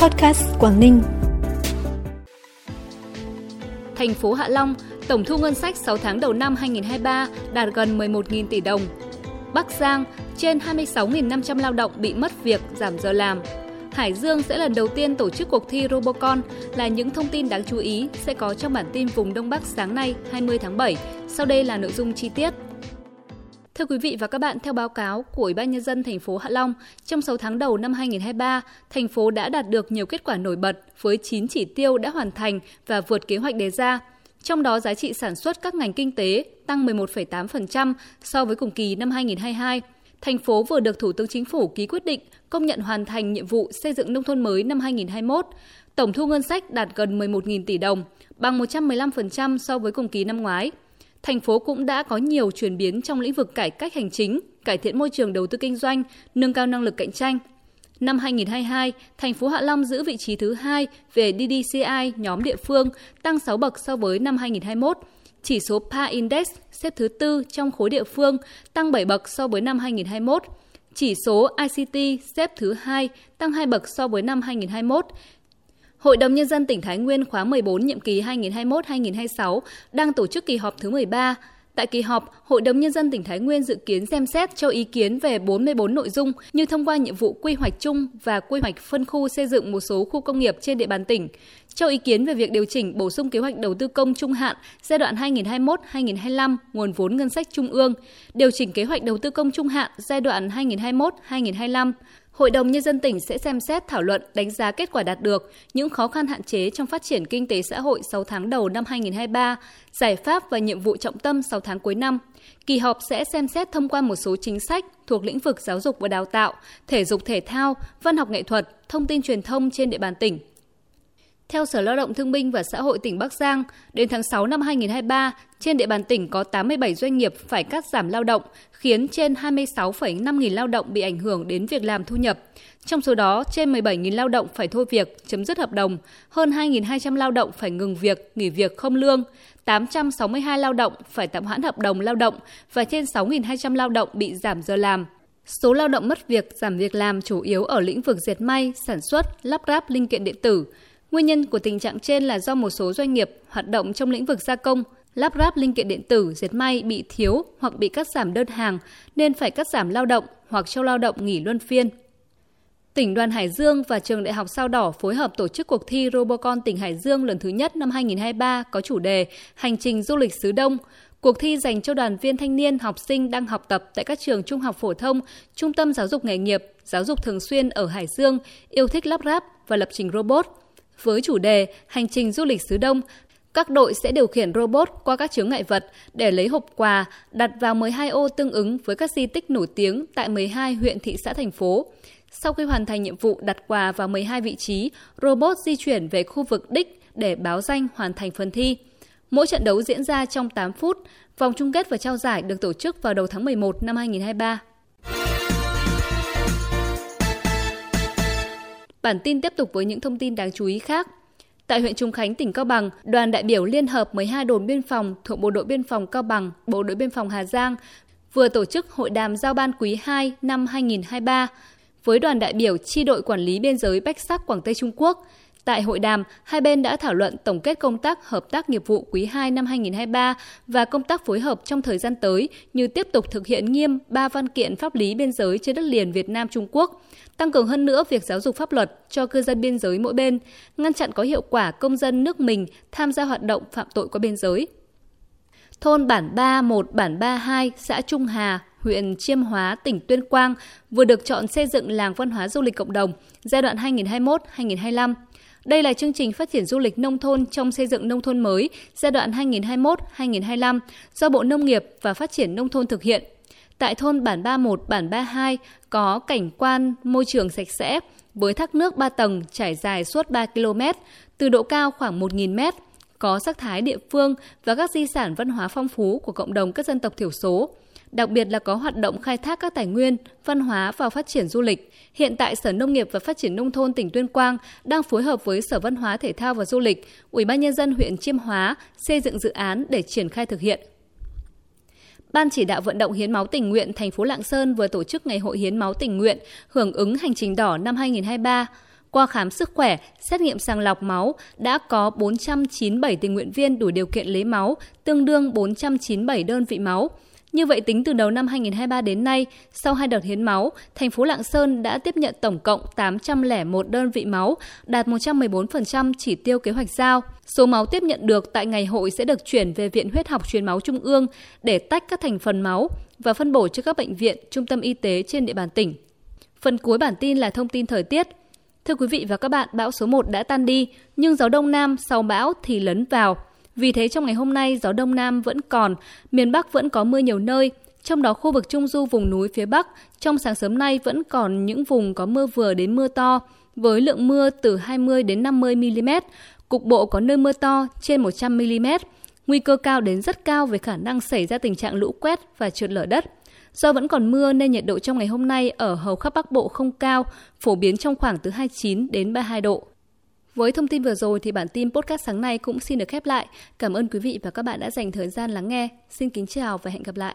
Podcast Quảng Ninh. Thành phố Hạ Long, tổng thu ngân sách 6 tháng đầu năm 2023 đạt gần 11.000 tỷ đồng. Bắc Giang, trên 26.500 lao động bị mất việc, giảm giờ làm. Hải Dương sẽ lần đầu tiên tổ chức cuộc thi Robocon là những thông tin đáng chú ý sẽ có trong bản tin vùng Đông Bắc sáng nay 20 tháng 7. Sau đây là nội dung chi tiết. Thưa quý vị và các bạn, theo báo cáo của Ủy ban nhân dân thành phố Hạ Long, trong 6 tháng đầu năm 2023, thành phố đã đạt được nhiều kết quả nổi bật với 9 chỉ tiêu đã hoàn thành và vượt kế hoạch đề ra. Trong đó giá trị sản xuất các ngành kinh tế tăng 11,8% so với cùng kỳ năm 2022. Thành phố vừa được Thủ tướng Chính phủ ký quyết định công nhận hoàn thành nhiệm vụ xây dựng nông thôn mới năm 2021. Tổng thu ngân sách đạt gần 11.000 tỷ đồng, bằng 115% so với cùng kỳ năm ngoái thành phố cũng đã có nhiều chuyển biến trong lĩnh vực cải cách hành chính, cải thiện môi trường đầu tư kinh doanh, nâng cao năng lực cạnh tranh. Năm 2022, thành phố Hạ Long giữ vị trí thứ hai về DDCI nhóm địa phương, tăng 6 bậc so với năm 2021. Chỉ số PA Index xếp thứ tư trong khối địa phương, tăng 7 bậc so với năm 2021. Chỉ số ICT xếp thứ hai, tăng 2 bậc so với năm 2021. Hội đồng Nhân dân tỉnh Thái Nguyên khóa 14 nhiệm kỳ 2021-2026 đang tổ chức kỳ họp thứ 13. Tại kỳ họp, Hội đồng Nhân dân tỉnh Thái Nguyên dự kiến xem xét cho ý kiến về 44 nội dung như thông qua nhiệm vụ quy hoạch chung và quy hoạch phân khu xây dựng một số khu công nghiệp trên địa bàn tỉnh, cho ý kiến về việc điều chỉnh bổ sung kế hoạch đầu tư công trung hạn giai đoạn 2021-2025 nguồn vốn ngân sách trung ương, điều chỉnh kế hoạch đầu tư công trung hạn giai đoạn 2021-2025, Hội đồng Nhân dân tỉnh sẽ xem xét thảo luận đánh giá kết quả đạt được, những khó khăn hạn chế trong phát triển kinh tế xã hội 6 tháng đầu năm 2023, giải pháp và nhiệm vụ trọng tâm 6 tháng cuối năm. Kỳ họp sẽ xem xét thông qua một số chính sách thuộc lĩnh vực giáo dục và đào tạo, thể dục thể thao, văn học nghệ thuật, thông tin truyền thông trên địa bàn tỉnh. Theo Sở Lao động Thương binh và Xã hội tỉnh Bắc Giang, đến tháng 6 năm 2023, trên địa bàn tỉnh có 87 doanh nghiệp phải cắt giảm lao động, khiến trên 26,5 nghìn lao động bị ảnh hưởng đến việc làm thu nhập. Trong số đó, trên 17 nghìn lao động phải thôi việc, chấm dứt hợp đồng, hơn 2.200 lao động phải ngừng việc, nghỉ việc không lương, 862 lao động phải tạm hoãn hợp đồng lao động và trên 6.200 lao động bị giảm giờ làm. Số lao động mất việc, giảm việc làm chủ yếu ở lĩnh vực dệt may, sản xuất, lắp ráp linh kiện điện tử, Nguyên nhân của tình trạng trên là do một số doanh nghiệp hoạt động trong lĩnh vực gia công, lắp ráp linh kiện điện tử, dệt may bị thiếu hoặc bị cắt giảm đơn hàng nên phải cắt giảm lao động hoặc cho lao động nghỉ luân phiên. Tỉnh đoàn Hải Dương và trường Đại học Sao Đỏ phối hợp tổ chức cuộc thi Robocon tỉnh Hải Dương lần thứ nhất năm 2023 có chủ đề Hành trình du lịch xứ Đông. Cuộc thi dành cho đoàn viên thanh niên, học sinh đang học tập tại các trường trung học phổ thông, trung tâm giáo dục nghề nghiệp, giáo dục thường xuyên ở Hải Dương, yêu thích lắp ráp và lập trình robot – với chủ đề Hành trình du lịch xứ Đông, các đội sẽ điều khiển robot qua các chướng ngại vật để lấy hộp quà đặt vào 12 ô tương ứng với các di tích nổi tiếng tại 12 huyện thị xã thành phố. Sau khi hoàn thành nhiệm vụ đặt quà vào 12 vị trí, robot di chuyển về khu vực đích để báo danh hoàn thành phần thi. Mỗi trận đấu diễn ra trong 8 phút, vòng chung kết và trao giải được tổ chức vào đầu tháng 11 năm 2023. Bản tin tiếp tục với những thông tin đáng chú ý khác. Tại huyện Trung Khánh, tỉnh Cao Bằng, đoàn đại biểu Liên hợp 12 đồn biên phòng thuộc Bộ đội Biên phòng Cao Bằng, Bộ đội Biên phòng Hà Giang vừa tổ chức hội đàm giao ban quý 2 năm 2023 với đoàn đại biểu chi đội quản lý biên giới Bách Sắc Quảng Tây Trung Quốc. Tại hội đàm, hai bên đã thảo luận tổng kết công tác hợp tác nghiệp vụ quý 2 năm 2023 và công tác phối hợp trong thời gian tới như tiếp tục thực hiện nghiêm ba văn kiện pháp lý biên giới trên đất liền Việt Nam Trung Quốc, tăng cường hơn nữa việc giáo dục pháp luật cho cư dân biên giới mỗi bên, ngăn chặn có hiệu quả công dân nước mình tham gia hoạt động phạm tội qua biên giới. Thôn Bản 3 1, Bản 3 2, xã Trung Hà, huyện Chiêm Hóa, tỉnh Tuyên Quang vừa được chọn xây dựng làng văn hóa du lịch cộng đồng giai đoạn 2021-2025. Đây là chương trình phát triển du lịch nông thôn trong xây dựng nông thôn mới giai đoạn 2021-2025 do Bộ Nông nghiệp và Phát triển Nông thôn thực hiện. Tại thôn Bản 31, Bản 32 có cảnh quan môi trường sạch sẽ với thác nước 3 tầng trải dài suốt 3 km, từ độ cao khoảng 1.000 m, có sắc thái địa phương và các di sản văn hóa phong phú của cộng đồng các dân tộc thiểu số đặc biệt là có hoạt động khai thác các tài nguyên, văn hóa và phát triển du lịch. Hiện tại Sở Nông nghiệp và Phát triển nông thôn tỉnh Tuyên Quang đang phối hợp với Sở Văn hóa Thể thao và Du lịch, Ủy ban nhân dân huyện Chiêm Hóa xây dựng dự án để triển khai thực hiện. Ban chỉ đạo vận động hiến máu tình nguyện thành phố Lạng Sơn vừa tổ chức ngày hội hiến máu tình nguyện hưởng ứng hành trình đỏ năm 2023 Qua khám sức khỏe, xét nghiệm sàng lọc máu, đã có 497 tình nguyện viên đủ điều kiện lấy máu, tương đương 497 đơn vị máu. Như vậy tính từ đầu năm 2023 đến nay, sau hai đợt hiến máu, thành phố Lạng Sơn đã tiếp nhận tổng cộng 801 đơn vị máu, đạt 114% chỉ tiêu kế hoạch giao. Số máu tiếp nhận được tại ngày hội sẽ được chuyển về Viện Huyết học Truyền máu Trung ương để tách các thành phần máu và phân bổ cho các bệnh viện, trung tâm y tế trên địa bàn tỉnh. Phần cuối bản tin là thông tin thời tiết. Thưa quý vị và các bạn, bão số 1 đã tan đi, nhưng gió đông nam sau bão thì lấn vào. Vì thế trong ngày hôm nay gió đông nam vẫn còn, miền Bắc vẫn có mưa nhiều nơi, trong đó khu vực Trung Du vùng núi phía Bắc trong sáng sớm nay vẫn còn những vùng có mưa vừa đến mưa to với lượng mưa từ 20 đến 50 mm, cục bộ có nơi mưa to trên 100 mm, nguy cơ cao đến rất cao về khả năng xảy ra tình trạng lũ quét và trượt lở đất. Do vẫn còn mưa nên nhiệt độ trong ngày hôm nay ở hầu khắp Bắc Bộ không cao, phổ biến trong khoảng từ 29 đến 32 độ. Với thông tin vừa rồi thì bản tin podcast sáng nay cũng xin được khép lại. Cảm ơn quý vị và các bạn đã dành thời gian lắng nghe. Xin kính chào và hẹn gặp lại.